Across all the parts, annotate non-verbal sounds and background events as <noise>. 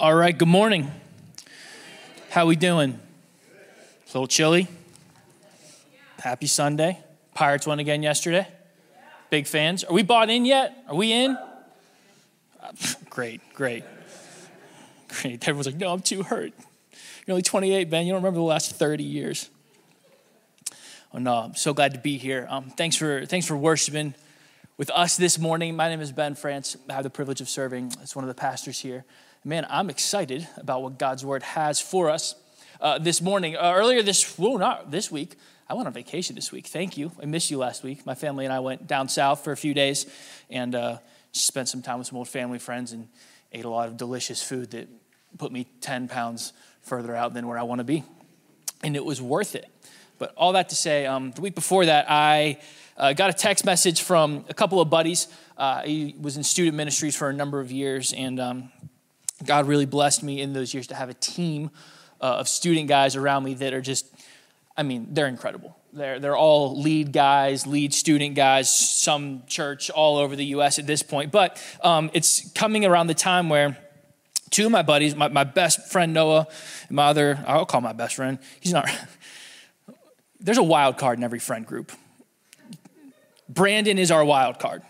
All right, good morning. How we doing? A little chilly? Happy Sunday. Pirates won again yesterday. Big fans. Are we bought in yet? Are we in? <laughs> Great, great. Great. Everyone's like, no, I'm too hurt. You're only 28, Ben. You don't remember the last 30 years. Oh no, I'm so glad to be here. Um, thanks for thanks for worshiping with us this morning. My name is Ben France. I have the privilege of serving as one of the pastors here man, I'm excited about what God's word has for us uh, this morning. Uh, earlier this, well, not this week, I went on vacation this week. Thank you. I missed you last week. My family and I went down south for a few days and uh, spent some time with some old family friends and ate a lot of delicious food that put me 10 pounds further out than where I want to be. And it was worth it. But all that to say, um, the week before that, I uh, got a text message from a couple of buddies. Uh, he was in student ministries for a number of years, and um, God really blessed me in those years to have a team uh, of student guys around me that are just, I mean, they're incredible. They're, they're all lead guys, lead student guys, some church all over the US at this point. But um, it's coming around the time where two of my buddies, my, my best friend Noah, and my other, I'll call my best friend, he's not, <laughs> there's a wild card in every friend group. Brandon is our wild card.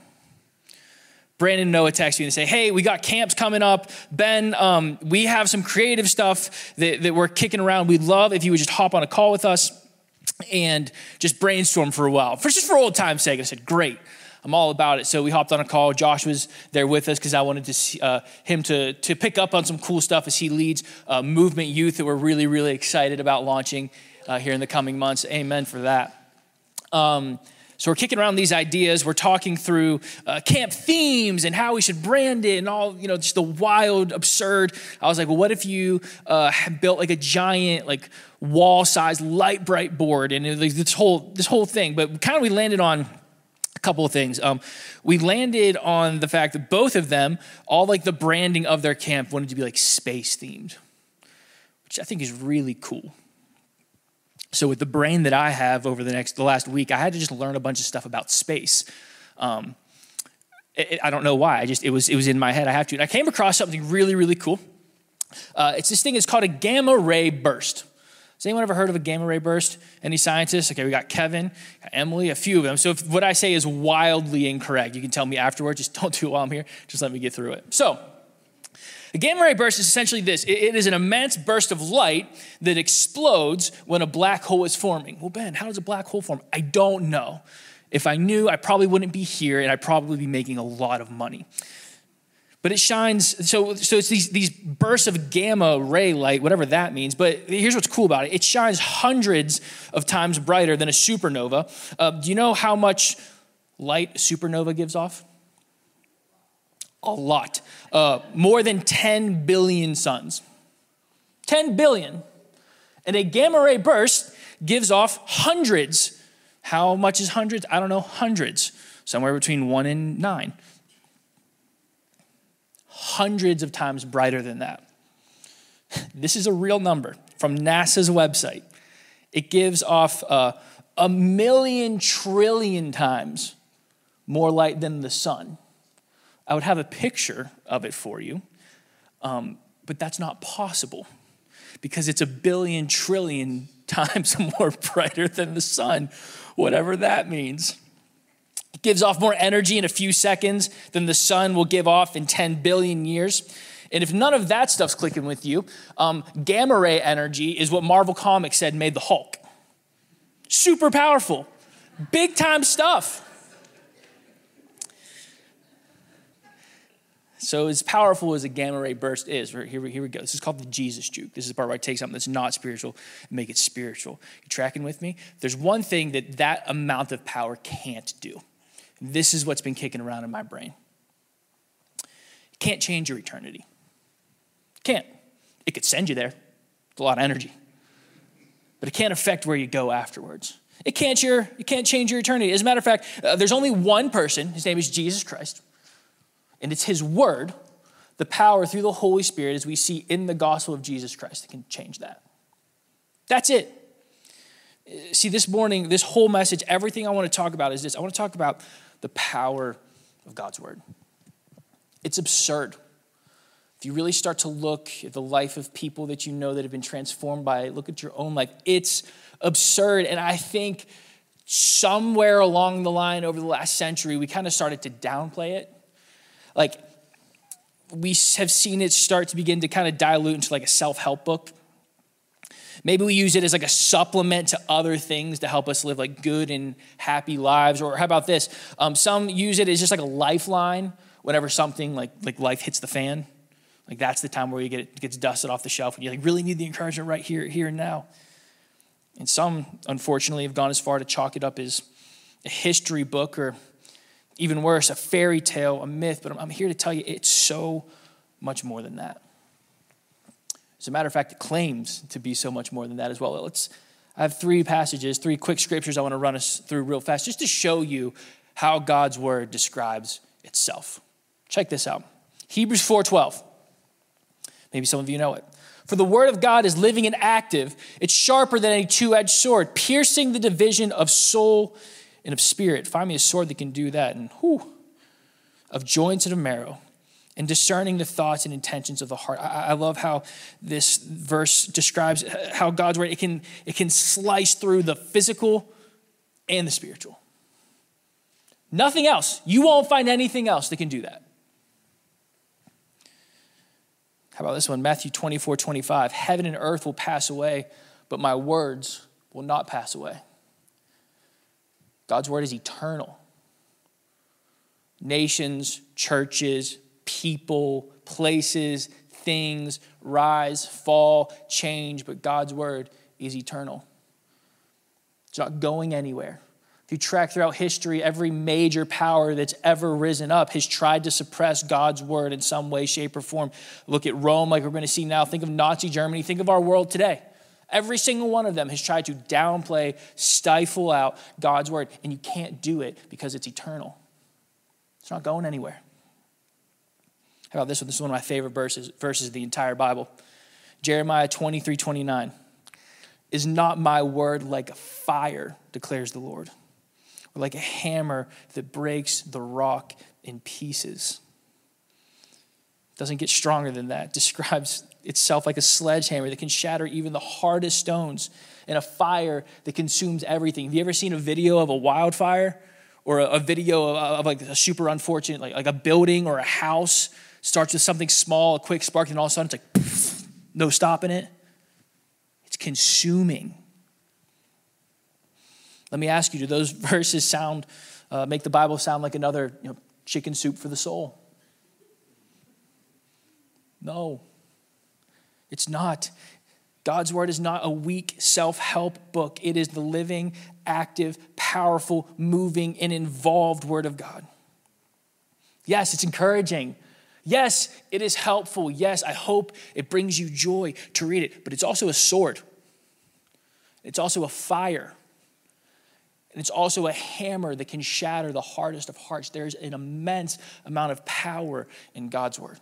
Brandon and Noah text me and say, Hey, we got camps coming up. Ben, um, we have some creative stuff that, that we're kicking around. We'd love if you would just hop on a call with us and just brainstorm for a while, for just for old time's sake. I said, Great. I'm all about it. So we hopped on a call. Josh was there with us because I wanted to see, uh, him to, to pick up on some cool stuff as he leads uh, movement youth that we're really, really excited about launching uh, here in the coming months. Amen for that. Um, so we're kicking around these ideas. We're talking through uh, camp themes and how we should brand it and all, you know, just the wild, absurd. I was like, well, what if you uh, <laughs> built like a giant, like wall-sized Lite-Brite board and like this whole this whole thing? But kind of we landed on a couple of things. Um, we landed on the fact that both of them, all like the branding of their camp, wanted to be like space themed, which I think is really cool. So with the brain that I have over the next the last week, I had to just learn a bunch of stuff about space. Um, it, I don't know why. I just it was it was in my head. I have to. And I came across something really really cool. Uh, it's this thing. It's called a gamma ray burst. Has anyone ever heard of a gamma ray burst? Any scientists? Okay, we got Kevin, Emily, a few of them. So if what I say is wildly incorrect, you can tell me afterwards. Just <laughs> don't do it while I'm here. Just let me get through it. So a gamma ray burst is essentially this it is an immense burst of light that explodes when a black hole is forming. Well, Ben, how does a black hole form? I don't know. If I knew, I probably wouldn't be here and I'd probably be making a lot of money. But it shines, so, so it's these, these bursts of gamma ray light, whatever that means. But here's what's cool about it it shines hundreds of times brighter than a supernova. Uh, do you know how much light supernova gives off? A lot. Uh, more than 10 billion suns. 10 billion. And a gamma ray burst gives off hundreds. How much is hundreds? I don't know, hundreds. Somewhere between one and nine. Hundreds of times brighter than that. <laughs> This is a real number from NASA's website. It gives off uh, a million trillion times more light than the sun. I would have a picture of it for you, um, but that's not possible because it's a billion trillion <laughs> times more brighter than the sun, whatever that means. It gives off more energy in a few seconds than the sun will give off in 10 billion years. And if none of that stuff's clicking with you, um, gamma ray energy is what Marvel Comics said made the Hulk. Super powerful, big time stuff. So, as powerful as a gamma ray burst is, here, here we go. This is called the Jesus juke. This is the part where I take something that's not spiritual and make it spiritual. You tracking with me? There's one thing that that amount of power can't do. This is what's been kicking around in my brain. It can't change your eternity. It can't. It could send you there. It's a lot of energy. But it can't affect where you go afterwards. It can't, your, it can't change your eternity. As a matter of fact, uh, there's only one person. His name is Jesus Christ. And it's His Word, the power through the Holy Spirit, as we see in the gospel of Jesus Christ, that can change that. That's it. See, this morning, this whole message, everything I want to talk about is this I want to talk about the power of God's Word. It's absurd if you really start to look at the life of people that you know that have been transformed by it, look at your own life, it's absurd. And I think somewhere along the line over the last century, we kind of started to downplay it. Like, we have seen it start to begin to kind of dilute into like a self help book. Maybe we use it as like a supplement to other things to help us live like good and happy lives. Or how about this? Um, some use it as just like a lifeline whenever something like, like life hits the fan. Like that's the time where you get it gets dusted off the shelf and you like really need the encouragement right here, here and now. And some, unfortunately, have gone as far to chalk it up as a history book or even worse, a fairy tale, a myth. But I'm, here to tell you it's so much more than that. As a matter of fact, it claims to be so much more than that as well. Let's, I have three passages, three quick scriptures I want to run us through real fast just to show you how God's word describes itself. Check this out. Hebrews 4:12. Maybe some of you know it. For the word of God is living and active. It's sharper than a two edged sword, piercing the division of soul and of spirit. Find me a sword that can do that. And whew, of joints and of marrow, and discerning the thoughts and intentions of the heart. I, I love how this verse describes how God's word it can, it can slice through the physical and the spiritual. Nothing else. You won't find anything else that can do that. How about this one? Matthew 24, 25. Heaven and earth will pass away, but my words will not pass away. God's word is eternal. Nations, churches, people, places, things rise, fall, change, but God's word is eternal. It's not going anywhere. If you track throughout history, every major power that's ever risen up has tried to suppress God's word in some way, shape, or form. Look at Rome, like we're going to see now. Think of Nazi Germany. Think of our world today. Every single one of them has tried to downplay, stifle out God's word, and you can't do it because it's eternal. It's not going anywhere. How about this one? This is one of my favorite verses, verses of the entire Bible. Jeremiah 23 29. Is not my word like a fire, declares the Lord or like a hammer that breaks the rock in pieces. Doesn't get stronger than that. <laughs> Describes itself like a sledgehammer that can shatter even the hardest stones and a fire that consumes everything. Have you ever seen a video of a wildfire or a, a video of, of, like a super unfortunate, like, like a building or a house starts with something small, a quick spark, and all of a sudden it's like poof, no stopping it? It's consuming. Let me ask you do those <laughs> verses sound, uh, make the Bible sound like another you know, chicken soup for the soul? No, it's not. God's word is not a weak self help book. It is the living, active, powerful, moving, and involved word of God. Yes, it's encouraging. Yes, it is helpful. Yes, I hope it brings you joy to read it, but it's also a sword, it's also a fire. And it's also a hammer that can shatter the hardest of hearts. There's an immense amount of power in God's word.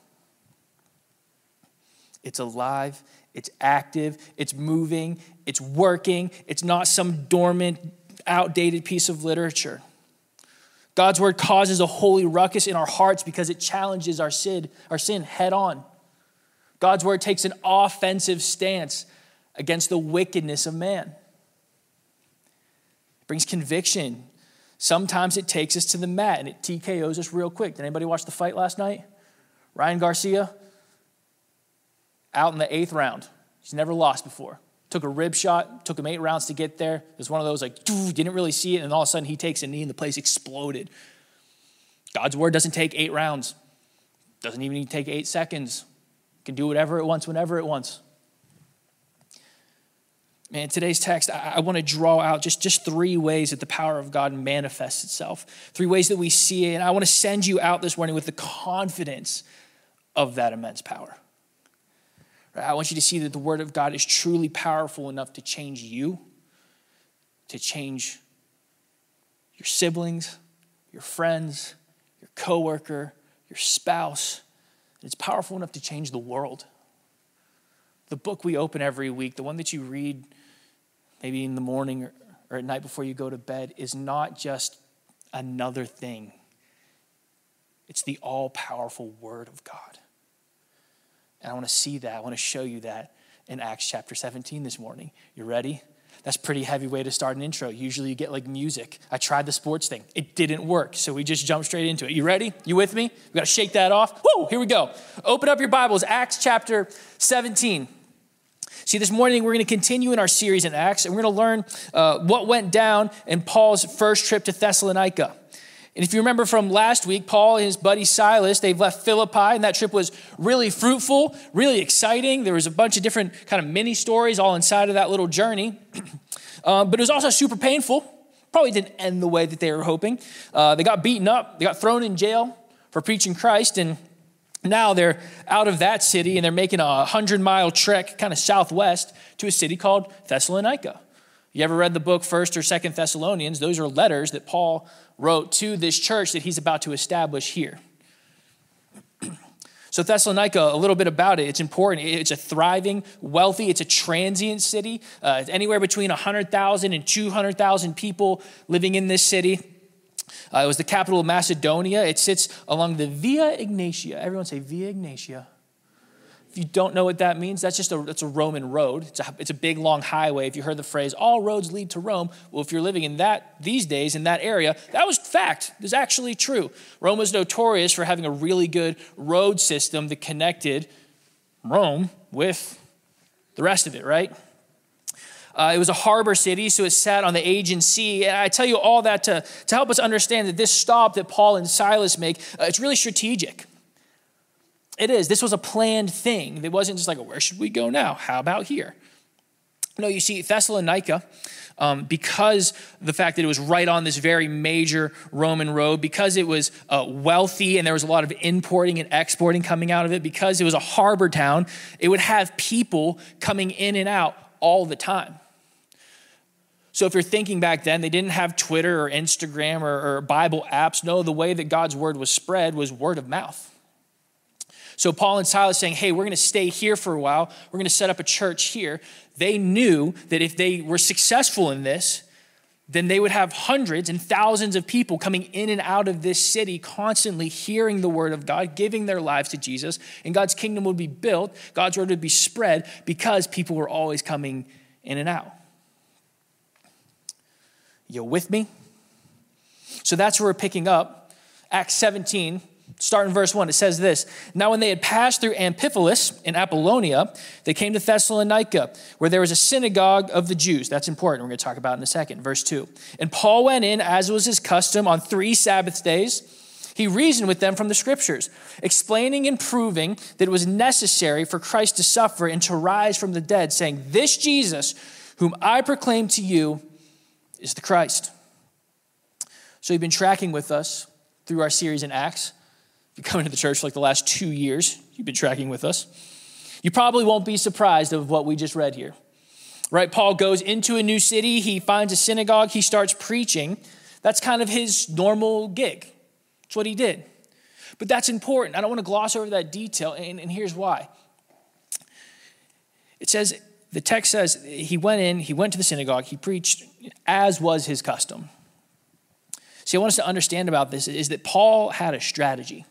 It's alive, it's active, it's moving, it's working, it's not some dormant, outdated piece of literature. God's word causes a holy ruckus in our hearts because it challenges our sin, our sin head on. God's word takes an offensive stance against the wickedness of man It brings conviction. Sometimes it takes us to the mat and it TKOs us real quick. Did anybody watch the fight last night? Ryan Garcia, out in the eighth round. He's never lost before. Took a rib shot, took him eight rounds to get there. It was one of those like, didn't really see it, and all of a sudden he takes a knee and the place exploded. God's word doesn't take eight rounds, doesn't even take eight seconds. Can do whatever it wants, whenever it wants. Man, today's text, I, I want to draw out just, just three ways that the power of God manifests itself, three ways that we see it. And I want to send you out this morning with the confidence of that immense power. I want you to see that the Word of God is truly powerful enough to change you, to change your siblings, your friends, your coworker, your spouse. It's powerful enough to change the world. The book we open every week, the one that you read maybe in the morning or, or at night before you go to bed, is not just another thing. It's the all powerful Word of God. And I want to see that. I want to show you that in Acts chapter 17 this morning. You ready? That's pretty heavy way to start an intro. Usually you get like music. I tried the sports thing. It didn't work. So we just jumped straight into it. You ready? You with me? We got to shake that off. Woo, here we go. Open up your Bibles, Acts chapter 17. See, this morning we're going to continue in our series in Acts, and we're going to learn uh, what went down in Paul's first trip to Thessalonica. And if you remember from last week, Paul and his buddy Silas, they've left Philippi, and that trip was really fruitful, really exciting. There was a bunch of different kind of mini stories all inside of that little journey. <clears throat> um, but it was also super painful. Probably didn't end the way that they were hoping. Uh, they got beaten up, they got thrown in jail for preaching Christ, and now they're out of that city and they're making a hundred mile trek kind of southwest to a city called Thessalonica. You ever read the book First or Second Thessalonians? Those are letters that Paul wrote to this church that he's about to establish here. <clears throat> So, Thessalonica, a little bit about it. It's important. It's a thriving, wealthy, it's a transient city. Uh, it's anywhere between 100,000 and 200,000 people living in this city. Uh, it was the capital of Macedonia. It sits along the Via Egnatia. Everyone say Via Egnatia. You don't know what that means, that's just a, that's a Roman road. It's a, it's a big, long highway. If you heard the phrase, all roads lead to Rome, well, if you're living in that these days, in that area, that was fact. It's actually true. Rome was notorious for having a really good road system that connected Rome with the rest of it, right? Uh, it was a harbor city, so it sat on the Aegean Sea. And I tell you all that to, to help us understand that this stop that Paul and Silas make, uh, it's really strategic. It is. This was a planned thing. It wasn't just like, where should we go now? How about here? No, you see, Thessalonica, um, because the fact that it was right on this very major Roman road, because it was uh, wealthy and there was a lot of importing and exporting coming out of it, because it was a harbor town, it would have people coming in and out all the time. So, if you're thinking back then, they didn't have Twitter or Instagram or, or Bible apps. No, the way that God's word was spread was word of mouth. So Paul and Silas saying, hey, we're going to stay here for a while. We're going to set up a church here. They knew that if they were successful in this, then they would have hundreds and thousands of people coming in and out of this city, constantly hearing the word of God, giving their lives to Jesus, and God's kingdom would be built, God's word would be spread because people were always coming in and out. You with me? So that's where we're picking up. Acts 17, Start in verse 1. It says this Now, when they had passed through Amphipolis in Apollonia, they came to Thessalonica, where there was a synagogue of the Jews. That's important. We're going to talk about in a second. Verse 2. And Paul went in, as was his custom, on three Sabbath days. He reasoned with them from the scriptures, explaining and proving that it was necessary for Christ to suffer and to rise from the dead, saying, This Jesus, whom I proclaim to you, is the Christ. So you've been tracking with us through our series in Acts you come into the church like the last two years, you've been tracking with us, you probably won't be surprised of what we just read here. Right? Paul goes into a new city, he finds a synagogue, he starts preaching. That's kind of his normal gig. It's what he did. But that's important. I don't want to gloss over that detail, and, and here's why. It says, the text says, he went in, he went to the synagogue, he preached as was his custom. See, I want us to understand about this is that Paul had a strategy.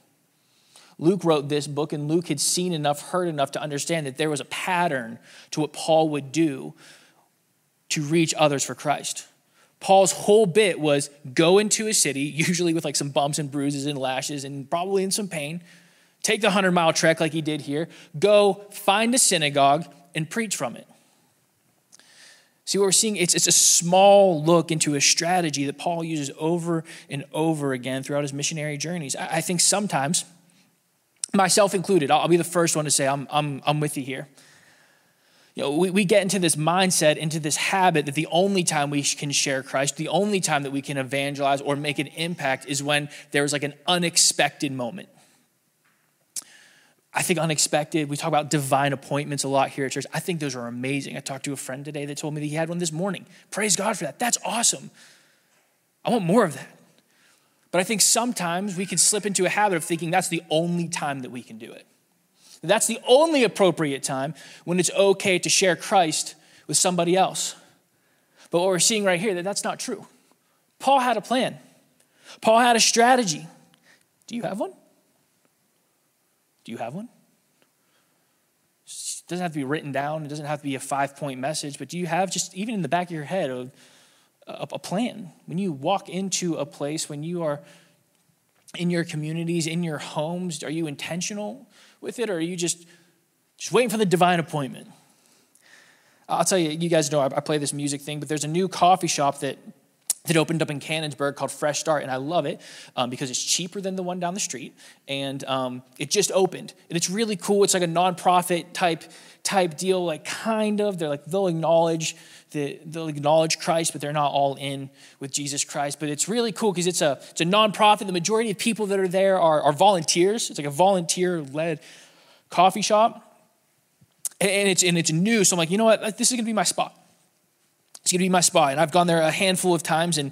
Luke wrote this book, and Luke had seen enough, heard enough to understand that there was a pattern to what Paul would do to reach others for Christ. Paul's whole bit was go into a city, <laughs> usually with like some bumps and bruises and lashes and probably in some pain, take the 100 mile trek like he did here, go find a synagogue and preach from it. See what we're seeing? It's, it's a small look into a strategy that Paul uses over and over again throughout his missionary journeys. I, I think sometimes myself included, I'll be the first one to say, I'm, I'm, I'm with you here. You know, we, we get into this mindset, into this habit that the only time we can share Christ, the only time that we can evangelize or make an impact is when there's like an unexpected moment. I think unexpected, we talk about divine appointments a lot here at church. I think those are amazing. I talked to a friend today that told me that he had one this morning. Praise God for that. That's awesome. I want more of that. But I think sometimes we can slip into a habit of thinking that's the only time that we can do it. That's the only appropriate time when it's okay to share Christ with somebody else. But what we're seeing right here, that that's not true. Paul had a plan. Paul had a strategy. Do you have one? Do you have one? It doesn't have to be written down. It doesn't have to be a five point message, but do you have just even in the back of your head a, a, plan when you walk into a place when you are in your communities, in your homes? Are you intentional with it, or are you just just waiting for the divine appointment? I'll tell you, you guys know I play this music thing, but there's a new coffee shop that that opened up in Canonsburg called Fresh Start, and I love it um, because it's cheaper than the one down the street, and um, it just opened, and it's really cool. It's like a nonprofit type type deal, like kind of. They're like they'll acknowledge the, they'll acknowledge Christ, but they're not all in with Jesus Christ. But it's really cool because it's a it's a nonprofit. The majority of people that are there are, are volunteers. It's like a volunteer led coffee shop, and it's and it's new. So I'm like, you know what? This is gonna be my spot. It's going to be my spot. And I've gone there a handful of times. And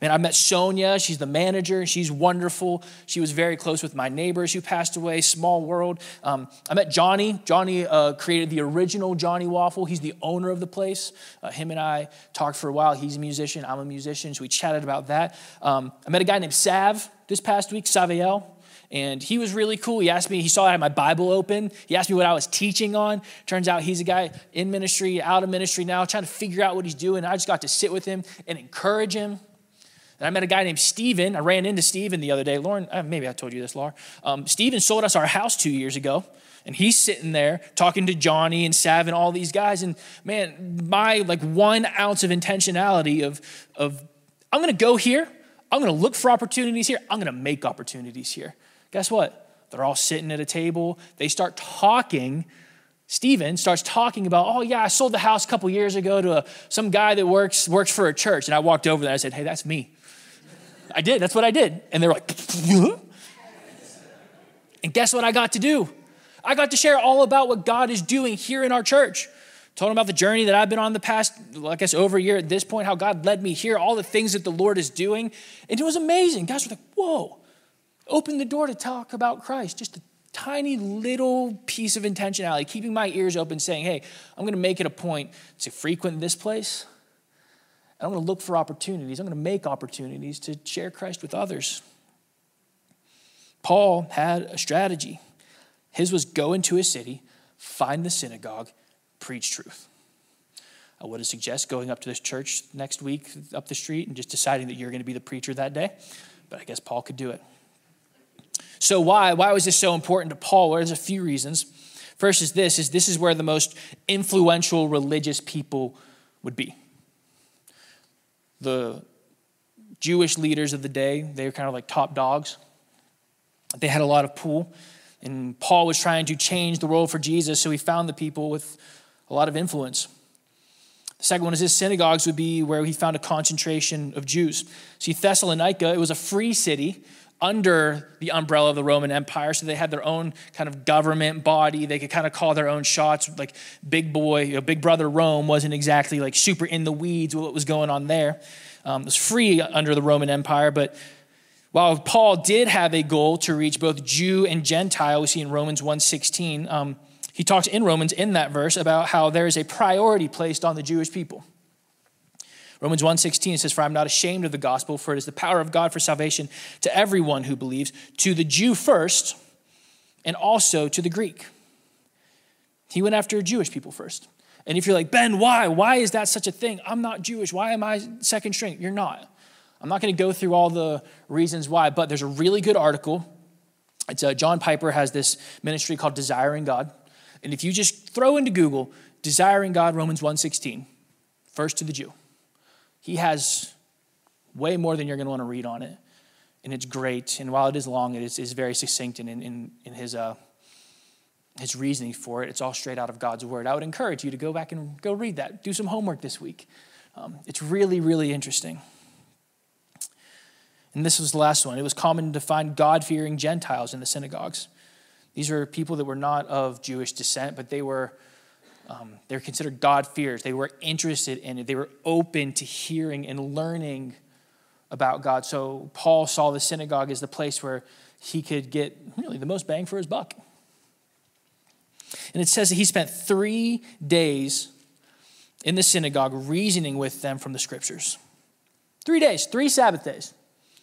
man, I met Sonia. She's the manager. She's wonderful. She was very close with my neighbors who passed away. Small world. Um, I met Johnny. Johnny uh, created the original Johnny Waffle. He's the owner of the place. Uh, him and I talked for a while. He's a musician. I'm a musician. So we chatted about that. Um, I met a guy named Sav this past week, Saviel. And he was really cool. He asked me, he saw I had my Bible open. He asked me what I was teaching on. Turns out he's a guy in ministry, out of ministry now, trying to figure out what he's doing. I just got to sit with him and encourage him. And I met a guy named Steven. I ran into Steven the other day. Lauren, uh, maybe I told you this, Laura. Um, Steven sold us our house two years ago. And he's sitting there talking to Johnny and Sav and all these guys. And man, my like one ounce of intentionality of, of I'm gonna go here, I'm gonna look for opportunities here, I'm gonna make opportunities here. Guess what? They're all sitting at a table. They start talking. Stephen starts talking about, oh, yeah, I sold the house a couple years ago to a, some guy that works, works for a church. And I walked over there and I said, hey, that's me. I did. That's what I did. And they're like, huh? <laughs> and guess what I got to do? I got to share all about what God is doing here in our church. Told them about the journey that I've been on the past, I guess, over a year at this point, how God led me here, all the things that the Lord is doing. And it was amazing. Guys were like, whoa, Open the door to talk about Christ. Just a tiny little piece of intentionality, keeping my ears open, saying, hey, I'm going to make it a point to frequent this place. And I'm going to look for opportunities. I'm going to make opportunities to share Christ with others. Paul had a strategy. His was go into a city, find the synagogue, preach truth. I would suggest going up to this church next week up the street and just deciding that you're going to be the preacher that day. But I guess Paul could do it. So why? Why was this so important to Paul? Well, there's a few reasons. First is this is this is where the most influential religious people would be. The Jewish leaders of the day, they were kind of like top dogs. They had a lot of pull. And Paul was trying to change the world for Jesus, so he found the people with a lot of influence. The second one is his synagogues would be where he found a concentration of Jews. See, Thessalonica, it was a free city under the umbrella of the Roman Empire. So they had their own kind of government body. They could kind of call their own shots. Like big boy, you know, big brother Rome wasn't exactly like super in the weeds with what was going on there. Um, it was free under the Roman Empire. But while Paul did have a goal to reach both Jew and Gentile, we see in Romans 1.16, um, he talks in Romans in that verse about how there is a priority placed on the Jewish people. Romans 1:16 says for I'm not ashamed of the gospel for it is the power of God for salvation to everyone who believes to the Jew first and also to the Greek. He went after Jewish people first. And if you're like, "Ben, why? Why is that such a thing? I'm not Jewish. Why am I second string?" You're not. I'm not going to go through all the reasons why, but there's a really good article. It's uh, John Piper has this ministry called Desiring God. And if you just throw into Google Desiring God Romans 1:16, first to the Jew. He has way more than you're going to want to read on it. And it's great. And while it is long, it is, is very succinct in, in, in his, uh, his reasoning for it. It's all straight out of God's word. I would encourage you to go back and go read that. Do some homework this week. Um, it's really, really interesting. And this was the last one. It was common to find God fearing Gentiles in the synagogues. These were people that were not of Jewish descent, but they were um, they were considered God-fearers. They were interested in it. They were open to hearing and learning about God. So Paul saw the synagogue as the place where he could get really the most bang for his buck. And it says that he spent three days in the synagogue reasoning with them from the scriptures. Three days, three Sabbath days.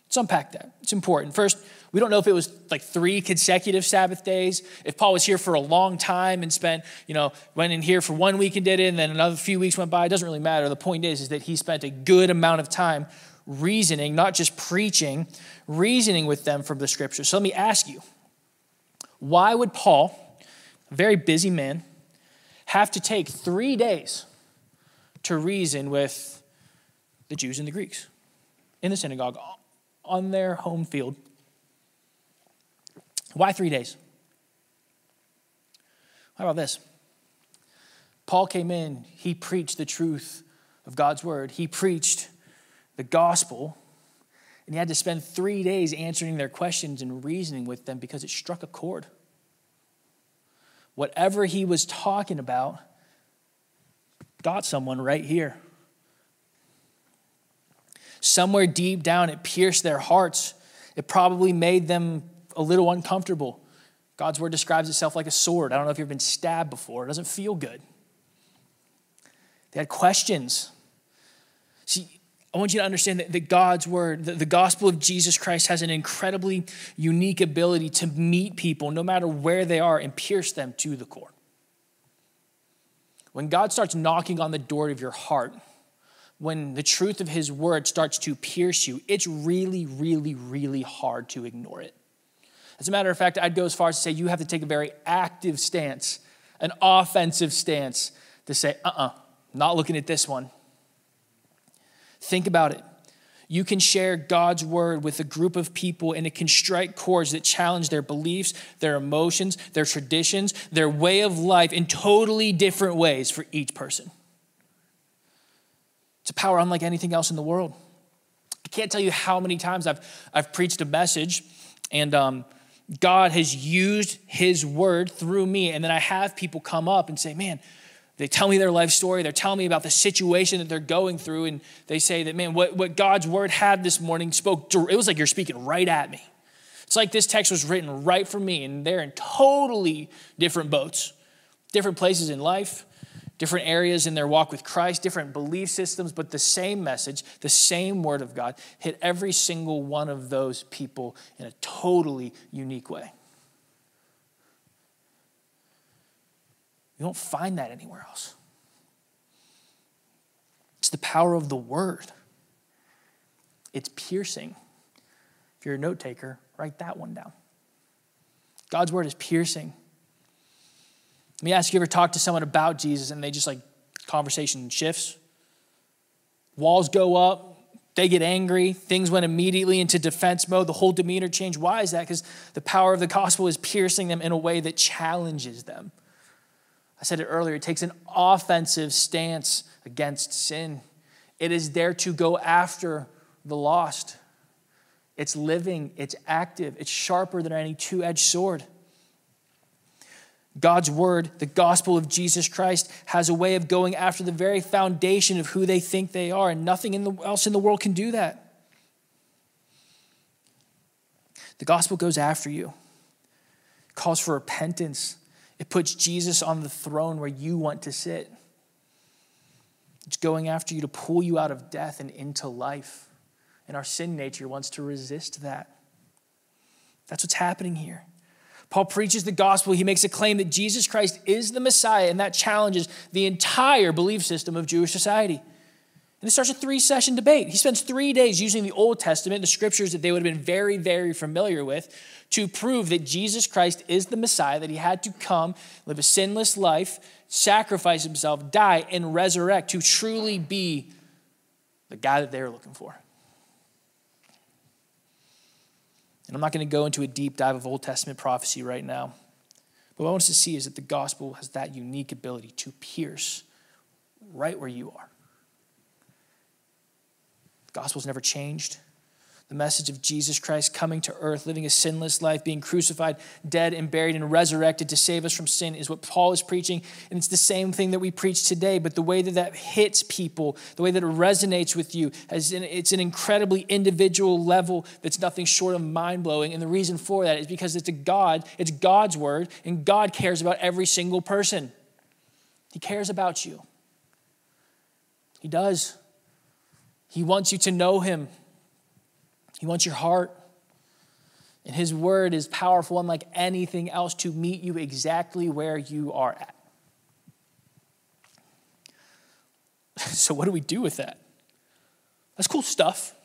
Let's unpack that. It's important. First, We don't know if it was like three consecutive Sabbath days, if Paul was here for a long time and spent, you know, went in here for one week and did it, and then another few weeks went by. It doesn't really matter. The point is, is that he spent a good amount of time reasoning, not just preaching, reasoning with them from the scriptures. So let me ask you, why would Paul, a very busy man, have to take three days to reason with the Jews and the Greeks in the synagogue on their home field? Why three days? How about this? Paul came in, he preached the truth of God's word, he preached the gospel, and he had to spend three days answering their questions and reasoning with them because it struck a chord. Whatever he was talking about got someone right here. Somewhere deep down, it pierced their hearts. It probably made them a little uncomfortable. God's word describes itself like a sword. I don't know if you've been stabbed before, it doesn't feel good. They had questions. See, I want you to understand that, that God's word, the, the gospel of Jesus Christ, has an incredibly unique ability to meet people no matter where they are and pierce them to the core. When God starts knocking on the door of your heart, when the truth of his word starts to pierce you, it's really, really, really hard to ignore it. As a matter of fact, I'd go as far as to say you have to take a very active stance, an offensive stance, to say, uh uh-uh, uh, not looking at this one. Think about it. You can share God's word with a group of people, and it can strike chords that challenge their beliefs, their emotions, their traditions, their way of life in totally different ways for each person. It's a power unlike anything else in the world. I can't tell you how many times I've, I've preached a message, and um, God has used His word through me, and then I have people come up and say, Man, they tell me their life story. They're telling me about the situation that they're going through. And they say that, man, what, what God's word had this morning spoke, it was like you're speaking right at me. It's like this text was written right for me. And they're in totally different boats, different places in life, different areas in their walk with Christ, different belief systems, but the same message, the same word of God hit every single one of those people in a totally unique way. You don't find that anywhere else. It's the power of the word. It's piercing. If you're a note taker, write that one down. God's word is piercing. Let me ask you ever talk to someone about Jesus and they just like conversation shifts? Walls go up, they get angry, things went immediately into defense mode, the whole demeanor changed. Why is that? Because the power of the gospel is piercing them in a way that challenges them. I said it earlier, it takes an offensive stance against sin. It is there to go after the lost. It's living, it's active, it's sharper than any two edged sword. God's word, the gospel of Jesus Christ, has a way of going after the very foundation of who they think they are, and nothing else in the world can do that. The gospel goes after you, it calls for repentance, it puts Jesus on the throne where you want to sit. It's going after you to pull you out of death and into life. And our sin nature wants to resist that. That's what's happening here. Paul preaches the gospel. He makes a claim that Jesus Christ is the Messiah, and that challenges the entire belief system of Jewish society. And it starts a three session debate. He spends three days using the Old Testament, the scriptures that they would have been very, very familiar with, to prove that Jesus Christ is the Messiah, that he had to come, live a sinless life, sacrifice himself, die, and resurrect to truly be the guy that they were looking for. And I'm not going to go into a deep dive of Old Testament prophecy right now. But what I want us to see is that the gospel has that unique ability to pierce right where you are. The gospel's never changed the message of Jesus Christ coming to earth, living a sinless life, being crucified, dead, and buried, and resurrected to save us from sin is what Paul is preaching. And it's the same thing that we preach today, but the way that that hits people, the way that it resonates with you, it's an incredibly individual level that's nothing short of mind blowing. And the reason for that is because it's a God, it's God's word, and God cares about every single person. He cares about you. He does. He wants you to know Him. He wants your heart. And his word is powerful, unlike anything else, to meet you exactly where you are at. <laughs> So, what do we do with that? That's cool stuff.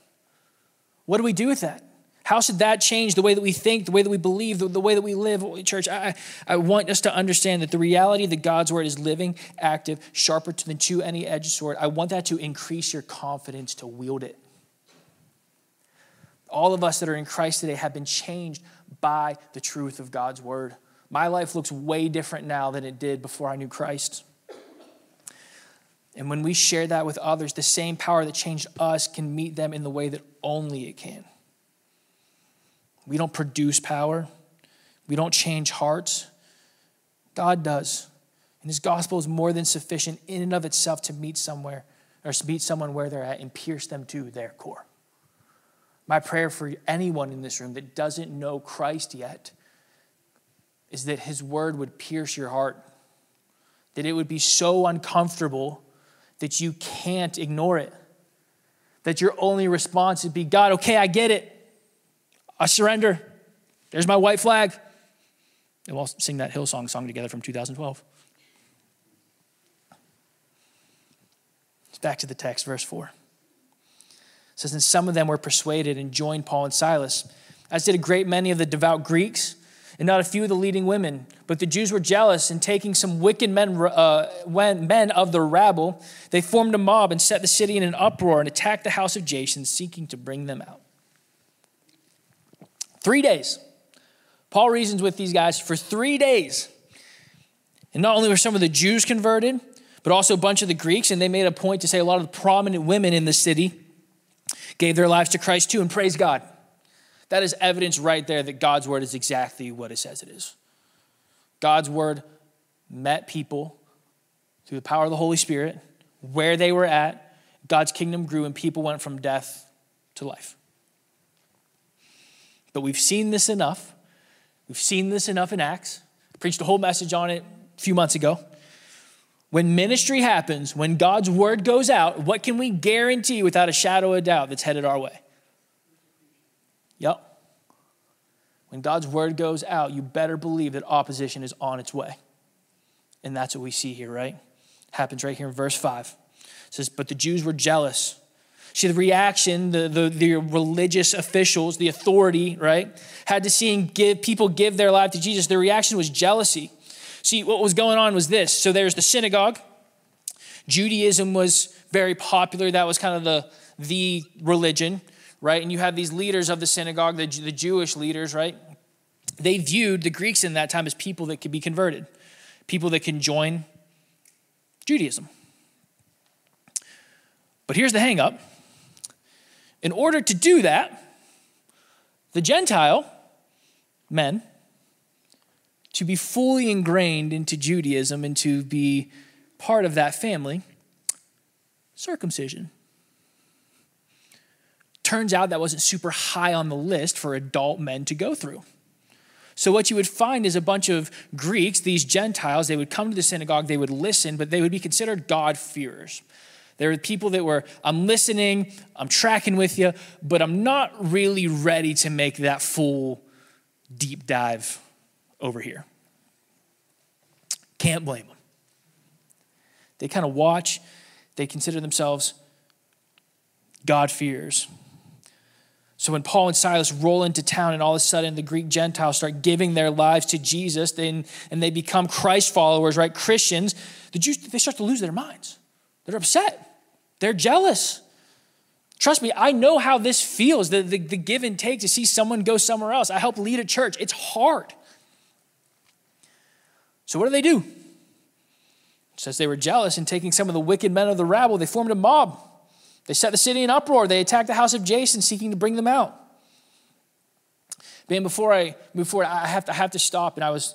What do we do with that? How should that change the way that we think, the way that we believe, the, the way that we live? Church, I, I want us to understand that the reality that God's word is living, active, sharper than two any edged sword. I want that to increase your confidence to wield it. All of us that are in Christ today have been changed by the truth of God's word. My life looks way different now than it did before I knew Christ. And when we share that with others, the same power that changed us can meet them in the way that only it can. We don't produce power, we don't change hearts. God does. And his gospel is more than sufficient in and of itself to meet somewhere or meet someone where they're at and pierce them to their core. My prayer for anyone in this room that doesn't know Christ yet is that his word would pierce your heart, that it would be so uncomfortable that you can't ignore it, that your only response would be, God, okay, I get it. I surrender. There's my white flag. And we'll sing that Hillsong song together from 2012. Back to the text, verse 4. Says, And some of them were persuaded and joined Paul and Silas, as did a great many of the devout Greeks, and not a few of the leading women. But the Jews were jealous, and taking some wicked men, uh, men of the rabble, they formed a mob and set the city in an uproar and attacked the house of Jason, seeking to bring them out. Three days. Paul reasons with these guys for three days. And not only were some of the Jews converted, but also a bunch of the Greeks, and they made a point to say a lot of the prominent women in the city gave their lives to Christ too, and praise God. That is evidence right there that God's word is exactly what it says it is. God's word met people through the power of the Holy Spirit where they were at. God's kingdom grew, and people went from death to life. But we've seen this enough. We've seen this enough in Acts. I preached a whole message on it a few months ago. When ministry happens, when God's word goes out, what can we guarantee without a shadow of doubt that's headed our way? Yep. When God's word goes out, you better believe that opposition is on its way. And that's what we see here, right? Happens right here in verse 5. It says, But the Jews were jealous See, the reaction, the, the, the, religious officials, the authority, right, had to see give, people give their life to Jesus. Their reaction was jealousy. See, what was going on was this. So there's the synagogue. Judaism was very popular. That was kind of the, the religion, right? And you have these leaders of the synagogue, the, the Jewish leaders, right? They viewed the Greeks in that time as people that could be converted, people that can join Judaism. But here's the hangup in order to do that, the Gentile men, to be fully ingrained into Judaism and to be part of that family, circumcision. Turns out that wasn't super high on the list for adult men to go through. So, what you would find is a bunch of Greeks, these Gentiles, they would come to the synagogue, they would listen, but they would be considered God-fearers. There were people that were, I'm listening, I'm tracking with you, but I'm not really ready to make that full deep dive over here. Can't blame them. They kind of watch, they consider themselves God fears. So when Paul and Silas roll into town and all of a sudden the Greek Gentiles start giving their lives to Jesus and, and they become Christ followers, right? Christians, the Jews, they start to lose their minds. They're upset. They're jealous. Trust me, I know how this feels the, the, the, give and take to see someone go somewhere else. I help lead a church, it's hard. So, what do they do? It says they were jealous and taking some of the wicked men of the rabble, they formed a mob. They set the city in uproar. They attacked the house of Jason, seeking to bring them out. Man, before I move forward, I have to, I have to stop. And I was,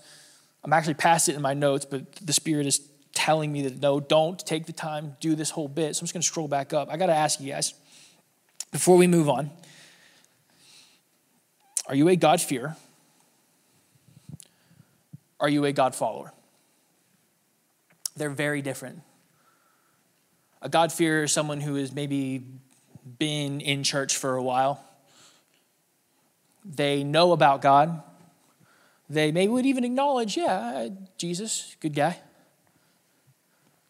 I'm actually past it in my notes, but the Spirit is telling me that no, don't take the time, do this whole bit. So I'm just going to scroll back up. I got to ask you guys before we move on are you a God fearer? Are you a God follower? They're very different. A God fearer is someone who has maybe been in church for a while. they know about God. They maybe would even acknowledge, yeah, uh, Jesus, good guy.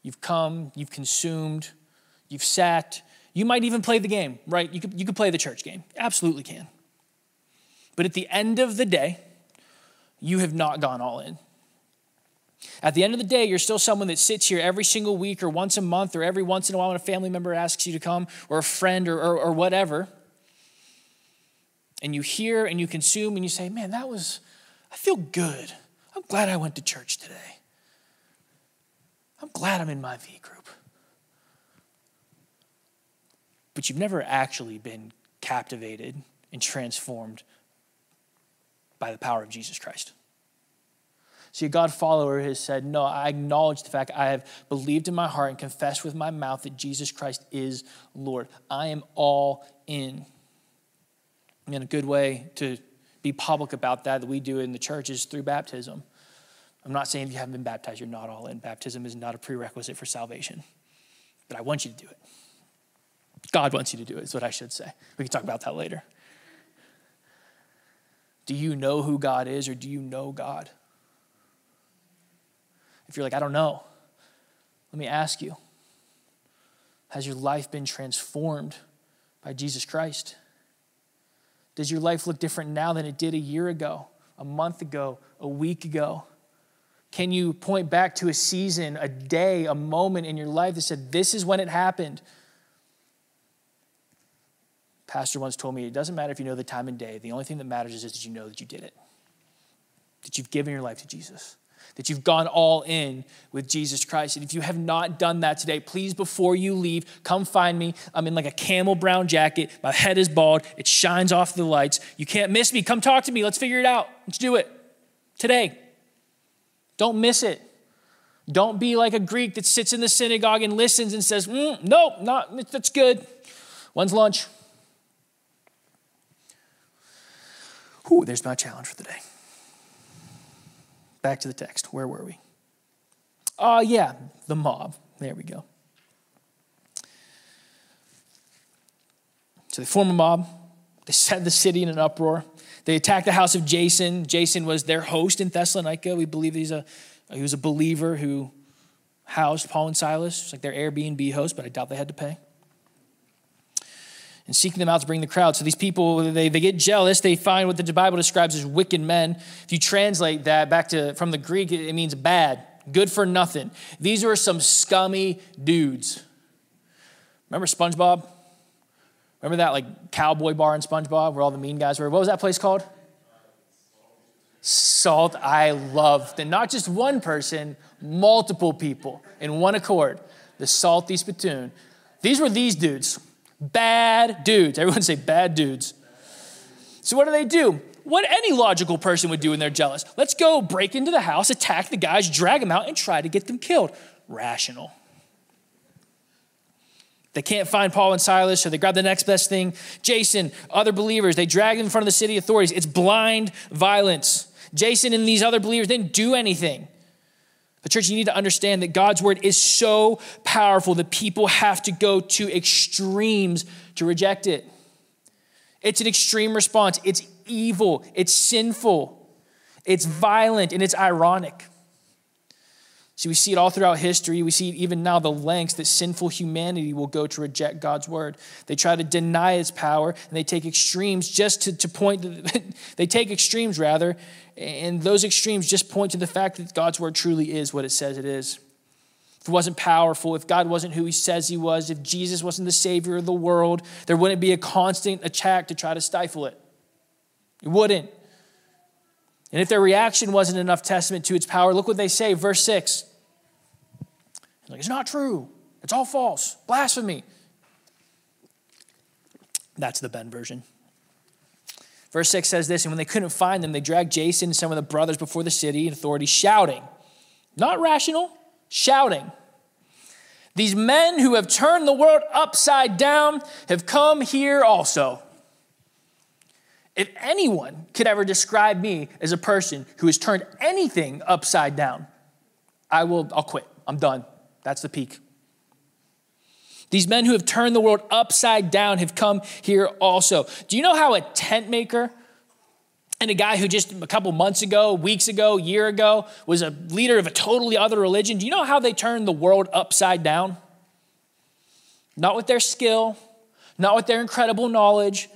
You've come, you've consumed, you've sat. You might even play the game, right? You could, you could play the church game. Absolutely can. But at the end of the day, you have not gone all in. At the end of the day, you're still someone that sits here every single week or once a month or every once in a while when a family member asks you to come or a friend or, or, or whatever. And you hear and you consume and you say, man, that was, I feel good. I'm glad I went to church today. I'm glad I'm in my V group. But you've never actually been captivated and transformed by the power of Jesus Christ. See, a God follower has said, No, I acknowledge the fact I have believed in my heart and confessed with my mouth that Jesus Christ is Lord. I am all in. And a good way to be public about that, that we do in the church, is through baptism. I'm not saying if you haven't been baptized, you're not all in. Baptism is not a prerequisite for salvation. But I want you to do it. God wants you to do it, is what I should say. We can talk about that later. Do you know who God is or do you know God? If you're like, I don't know, let me ask you Has your life been transformed by Jesus Christ? Does your life look different now than it did a year ago, a month ago, a week ago? Can you point back to a season, a day, a moment in your life that said, This is when it happened? Pastor once told me it doesn't matter if you know the time and day. The only thing that matters is that you know that you did it, that you've given your life to Jesus, that you've gone all in with Jesus Christ. And if you have not done that today, please, before you leave, come find me. I'm in like a camel brown jacket. My head is bald. It shines off the lights. You can't miss me. Come talk to me. Let's figure it out. Let's do it today. Don't miss it. Don't be like a Greek that sits in the synagogue and listens and says, mm, "Nope, not that's good." When's lunch? Whew, there's my challenge for the day. Back to the text. Where were we? Oh, uh, yeah, the mob. There we go. So they form a mob. They set the city in an uproar. They attack the house of Jason. Jason was their host in Thessalonica. We believe he's a, he was a believer who housed Paul and Silas. It's like their Airbnb host, but I doubt they had to pay and seeking them out to bring the crowd. So these people, they, they get jealous. They find what the Bible describes as wicked men. If you translate that back to from the Greek, it means bad, good for nothing. These were some scummy dudes. Remember SpongeBob? Remember that like cowboy bar in SpongeBob where all the mean guys were? What was that place called? Salt. I loved. And not just one person, multiple people in one accord. The salty spittoon. These were these dudes. Bad dudes. Everyone say bad dudes. So, what do they do? What any logical person would do when they're jealous. Let's go break into the house, attack the guys, drag them out, and try to get them killed. Rational. They can't find Paul and Silas, so they grab the next best thing. Jason, other believers, they drag them in front of the city authorities. It's blind violence. Jason and these other believers didn't do anything. The church, you need to understand that God's word is so powerful that people have to go to extremes to reject it. It's an extreme response. It's evil, it's sinful, it's violent, and it's ironic. See, we see it all throughout history. We see even now the lengths that sinful humanity will go to reject God's word. They try to deny its power, and they take extremes just to, to point, to, <laughs> they take extremes rather, and those extremes just point to the fact that God's word truly is what it says it is. If it wasn't powerful, if God wasn't who he says he was, if Jesus wasn't the savior of the world, there wouldn't be a constant attack to try to stifle it. It wouldn't. And if their reaction wasn't enough testament to its power, look what they say, verse 6. Like, it's not true. It's all false. Blasphemy. That's the Ben version. Verse 6 says this And when they couldn't find them, they dragged Jason and some of the brothers before the city and authorities, shouting. Not rational, shouting. These men who have turned the world upside down have come here also. If anyone could ever describe me as a person who has turned anything upside down, I will, I'll quit. I'm done. That's the peak. These men who have turned the world upside down have come here also. Do you know how a tent maker and a guy who just a couple months ago, weeks ago, year ago was a leader of a totally other religion. Do you know how they turned the world upside down? Not with their skill, not with their incredible knowledge.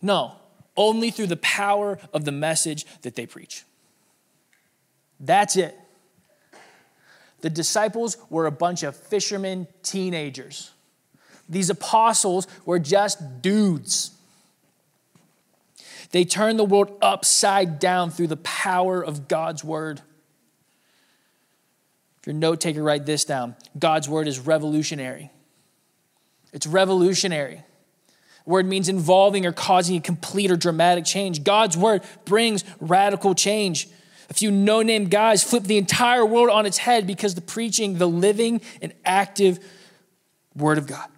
No, only through the power of the message that they preach. That's it. The disciples were a bunch of fishermen teenagers. These apostles were just dudes. They turned the world upside down through the power of God's word. If you're a note taker, write this down. God's word is revolutionary. It's revolutionary. Word means involving or causing a complete or dramatic change. God's word brings radical change. A few no name guys flipped the entire world on its head because the preaching, the living and active word of God.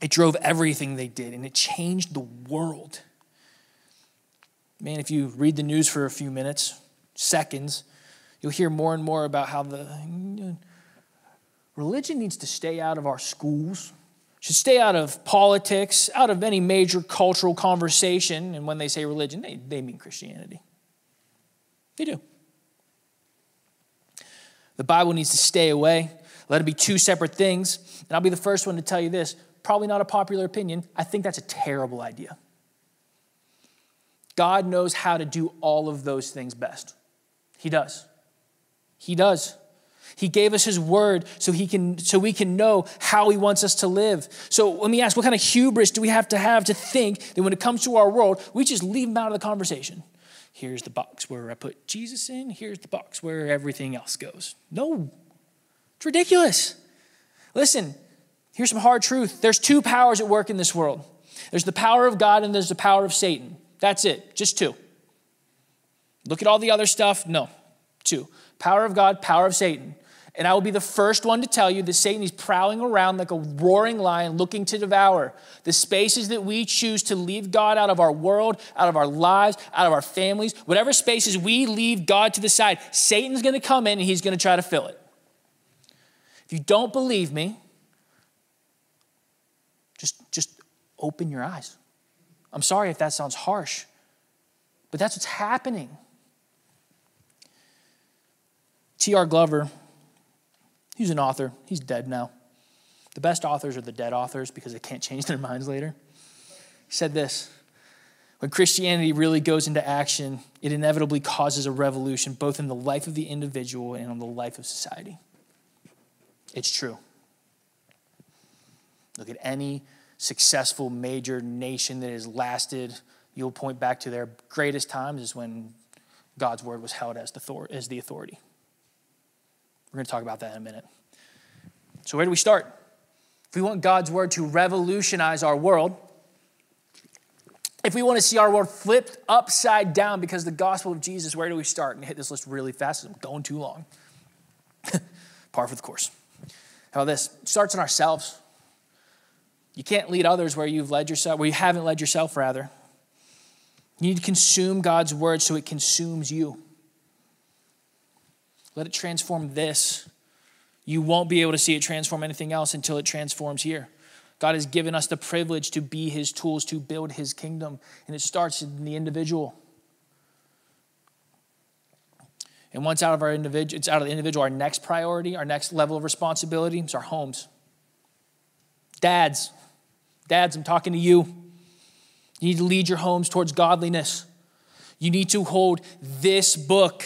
It drove everything they did and it changed the world. Man, if you read the news for a few minutes, seconds, you'll hear more and more about how the religion needs to stay out of our schools, should stay out of politics, out of any major cultural conversation. And when they say religion, they, they mean Christianity. They do. The Bible needs to stay away. Let it be two separate things. And I'll be the first one to tell you this probably not a popular opinion. I think that's a terrible idea. God knows how to do all of those things best. He does. He does. He gave us his word so he can so we can know how he wants us to live. So let me ask, what kind of hubris do we have to have to think that when it comes to our world, we just leave him out of the conversation? Here's the box where I put Jesus in, here's the box where everything else goes. No. It's ridiculous. Listen, Here's some hard truth there's two powers at work in this world there's the power of God and there's the power of Satan. That's it, just two. Look at all the other stuff. No, two. Power of God, power of Satan. And I will be the first one to tell you that Satan is prowling around like a roaring lion looking to devour. The spaces that we choose to leave God out of our world, out of our lives, out of our families, whatever spaces we leave God to the side, Satan's going to come in and he's going to try to fill it. If you don't believe me, just, just open your eyes. I'm sorry if that sounds harsh, but that's what's happening. T.R. Glover, he's an author, he's dead now. The best authors are the dead authors because they can't change their minds later. He said this When Christianity really goes into action, it inevitably causes a revolution both in the life of the individual and on the life of society. It's true. Look at any successful major nation that has lasted. You'll point back to their greatest times is when God's word was held as the, as the authority. We're going to talk about that in a minute. So, where do we start? If we want God's word to revolutionize our world, if we want to see our world flipped upside down because the gospel of Jesus, where do we start? And hit this list really fast. I'm going too long. <laughs> Par for the course. How about this? It starts in ourselves. You can't lead others where you've led yourself, where you haven't led yourself, rather. You need to consume God's word so it consumes you. Let it transform this. You won't be able to see it transform anything else until it transforms here. God has given us the privilege to be his tools to build his kingdom, and it starts in the individual. And once out of our individual, it's out of the individual, our next priority, our next level of responsibility is our homes. Dads, Dads, I'm talking to you. You need to lead your homes towards godliness. You need to hold this book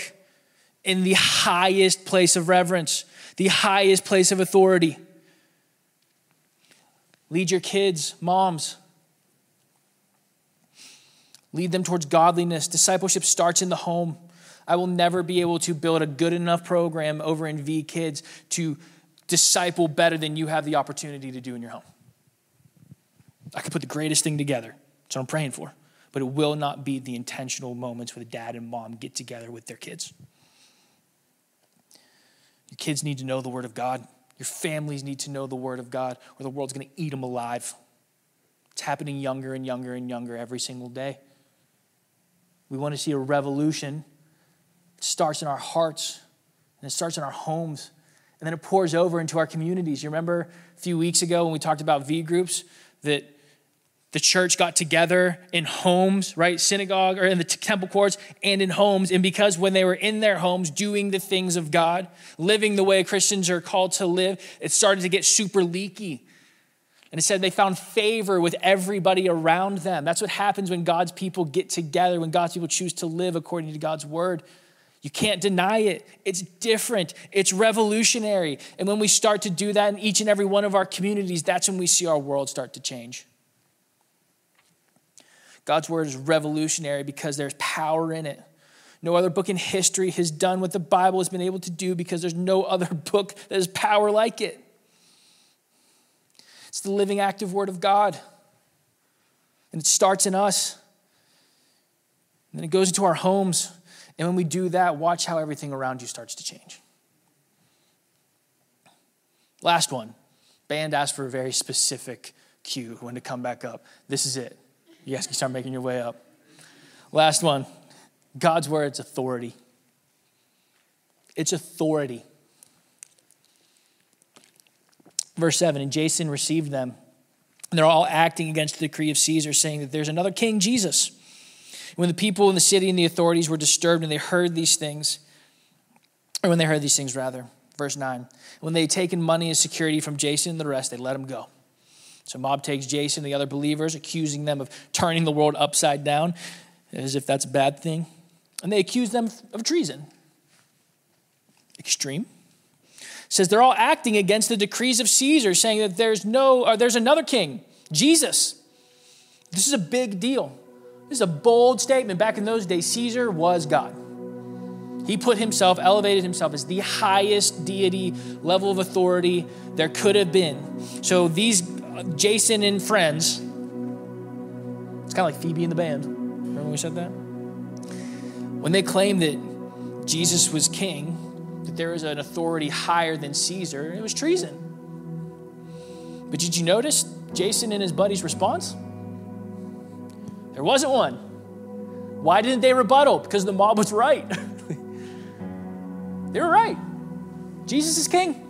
in the highest place of reverence, the highest place of authority. Lead your kids, moms. Lead them towards godliness. Discipleship starts in the home. I will never be able to build a good enough program over in V Kids to disciple better than you have the opportunity to do in your home. I could put the greatest thing together. That's what I'm praying for. But it will not be the intentional moments where the dad and mom get together with their kids. Your kids need to know the Word of God. Your families need to know the Word of God, or the world's going to eat them alive. It's happening younger and younger and younger every single day. We want to see a revolution. It starts in our hearts, and it starts in our homes, and then it pours over into our communities. You remember a few weeks ago when we talked about V groups that the church got together in homes, right? Synagogue or in the temple courts and in homes. And because when they were in their homes doing the things of God, living the way Christians are called to live, it started to get super leaky. And it said they found favor with everybody around them. That's what happens when God's people get together, when God's people choose to live according to God's word. You can't deny it. It's different, it's revolutionary. And when we start to do that in each and every one of our communities, that's when we see our world start to change. God's word is revolutionary because there's power in it. No other book in history has done what the Bible has been able to do because there's no other <laughs> book that has power like it. It's the living, active word of God. And it starts in us. And then it goes into our homes. And when we do that, watch how everything around you starts to change. Last one. Band asked for a very specific cue when to come back up. This is it. Yes, you guys can start making your way up. Last one God's word, it's authority. It's authority. Verse 7 And Jason received them. And they're all acting against the decree of Caesar, saying that there's another king, Jesus. When the people in the city and the authorities were disturbed and they heard these things, or when they heard these things, rather, verse 9, when they had taken money as security from Jason and the rest, they let him go. So mob takes Jason and the other believers, accusing them of turning the world upside down, as if that's a bad thing. And they accuse them of treason. Extreme. says they're all acting against the decrees of Caesar, saying that there's no, or there's another king, Jesus. This is a big deal. This is a bold statement. Back in those days, Caesar was God. He put himself, elevated himself as the highest deity level of authority there could have been. So these Jason and friends. It's kind of like Phoebe in the band. Remember when we said that? When they claimed that Jesus was king, that there was an authority higher than Caesar, it was treason. But did you notice Jason and his buddy's response? There wasn't one. Why didn't they rebuttal? Because the mob was right. <laughs> they were right. Jesus is king.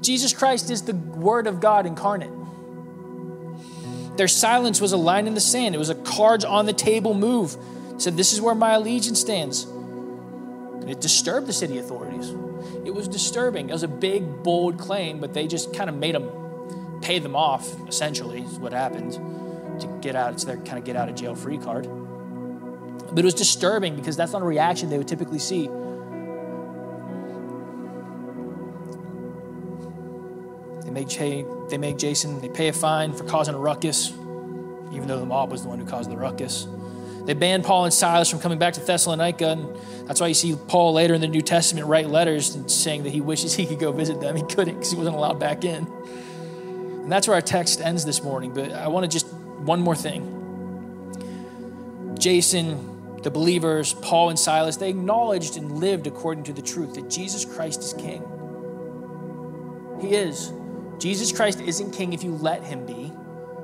Jesus Christ is the Word of God incarnate. Their silence was a line in the sand, it was a cards on the table move. It said, This is where my allegiance stands. And it disturbed the city authorities. It was disturbing. It was a big, bold claim, but they just kind of made them pay them off, essentially, is what happened to get out. It's their kind of get out of jail free card. But it was disturbing because that's not a reaction they would typically see make, they make Jason, they pay a fine for causing a ruckus, even though the mob was the one who caused the ruckus. They banned Paul and Silas from coming back to Thessalonica, and that's why you see Paul later in the New Testament write letters saying that he wishes he could go visit them. He couldn't because he wasn't allowed back in. And that's where our text ends this morning, but I want to just one more thing. Jason, the believers, Paul and Silas, they acknowledged and lived according to the truth that Jesus Christ is king. He is. Jesus Christ isn't king if you let him be,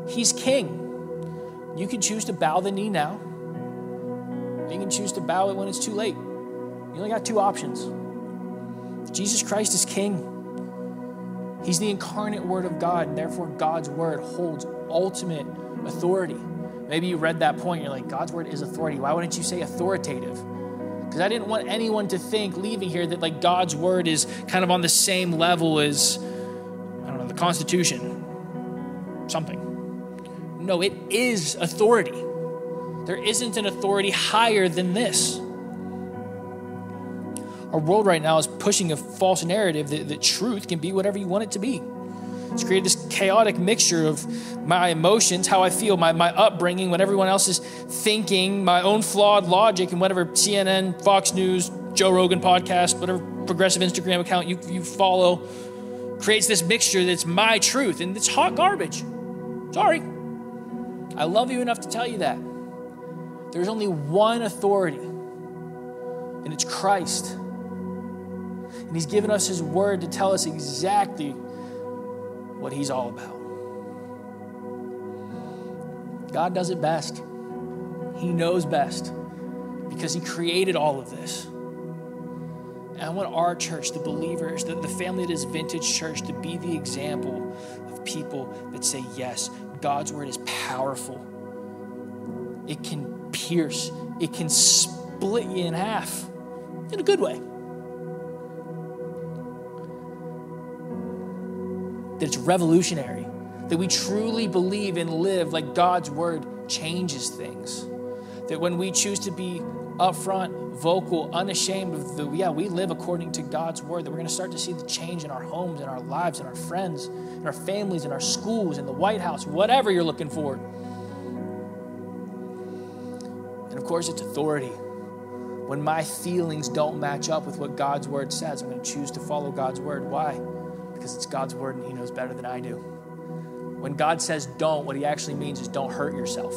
he's king. You can choose to bow the knee now. You can choose to bow it when it's too late. You only got two options. Jesus Christ is king. He's the incarnate word of God, and therefore God's word holds ultimate authority. Maybe you read that point, you're like, God's word is authority. Why wouldn't you say authoritative? Because I didn't want anyone to think leaving here that like God's word is kind of on the same level as the Constitution, something. No, it is authority. There isn't an authority higher than this. Our world right now is pushing a false narrative that, that truth can be whatever you want it to be. It's created this chaotic mixture of my emotions, how I feel, my, my upbringing, what everyone else is thinking, my own flawed logic, and whatever CNN, Fox News, Joe Rogan podcast, whatever progressive Instagram account you, you follow creates this mixture that's my truth, and it's hot garbage. Sorry. I love you enough to tell you that. There's only one authority, and it's Christ. And He's given us His word to tell us exactly what He's all about. God does it best. He knows best because He created all of this. And I want our church, the believers, the, the family that is Vintage Church, to be the example of people that say, Yes, God's word is powerful. It can pierce, it can split you in half in a good way. That it's revolutionary, that we truly believe and live like God's word changes things. That when we choose to be upfront, vocal, unashamed of the, yeah, we live according to God's word, that we're going to start to see the change in our homes, in our lives, in our friends, in our families, in our schools, in the White House, whatever you're looking for. And of course, it's authority. When my feelings don't match up with what God's word says, I'm going to choose to follow God's word. Why? Because it's God's word and He knows better than I do. When God says don't, what He actually means is don't hurt yourself.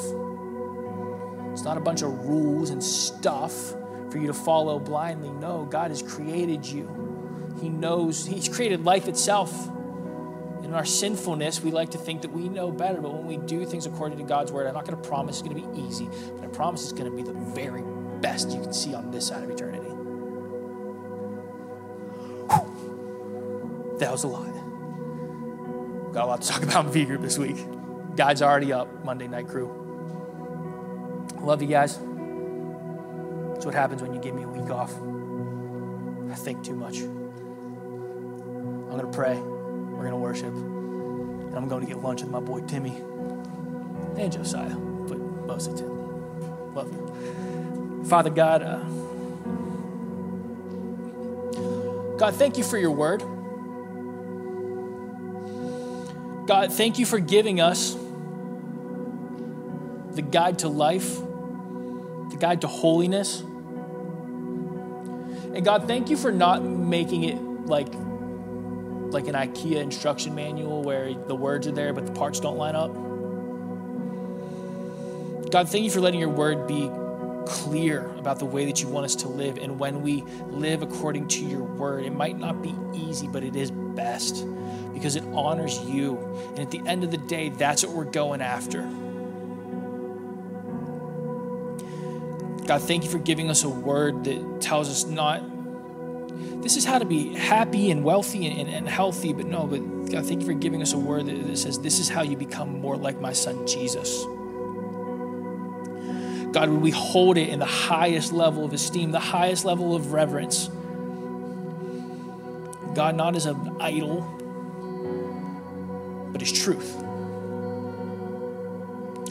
It's not a bunch of rules and stuff for you to follow blindly. No, God has created you. He knows, He's created life itself. In our sinfulness, we like to think that we know better, but when we do things according to God's word, I'm not going to promise it's going to be easy, but I promise it's going to be the very best you can see on this side of eternity. Whew. That was a lot. Got a lot to talk about in V Group this week. God's already up, Monday Night Crew. Love you guys. That's what happens when you give me a week off. I think too much. I'm going to pray. We're going to worship. And I'm going to get lunch with my boy Timmy and Josiah, but mostly Tim. Love you. Father God, uh, God, thank you for your word. God, thank you for giving us the guide to life the guide to holiness. And God, thank you for not making it like like an IKEA instruction manual where the words are there but the parts don't line up. God, thank you for letting your word be clear about the way that you want us to live. And when we live according to your word, it might not be easy, but it is best because it honors you. And at the end of the day, that's what we're going after. God, thank you for giving us a word that tells us not this is how to be happy and wealthy and, and, and, healthy, but no, but God, thank you for giving us a word that, that says this is how you become more like my son Jesus. God, would we hold it in the highest level of esteem, the highest level of reverence? God, not as an idol, but as truth.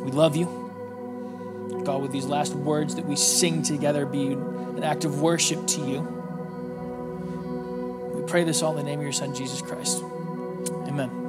We love you. God, with these last words that we sing together be an act of worship to you. We pray this all in the name of your Son, Jesus Christ. Amen.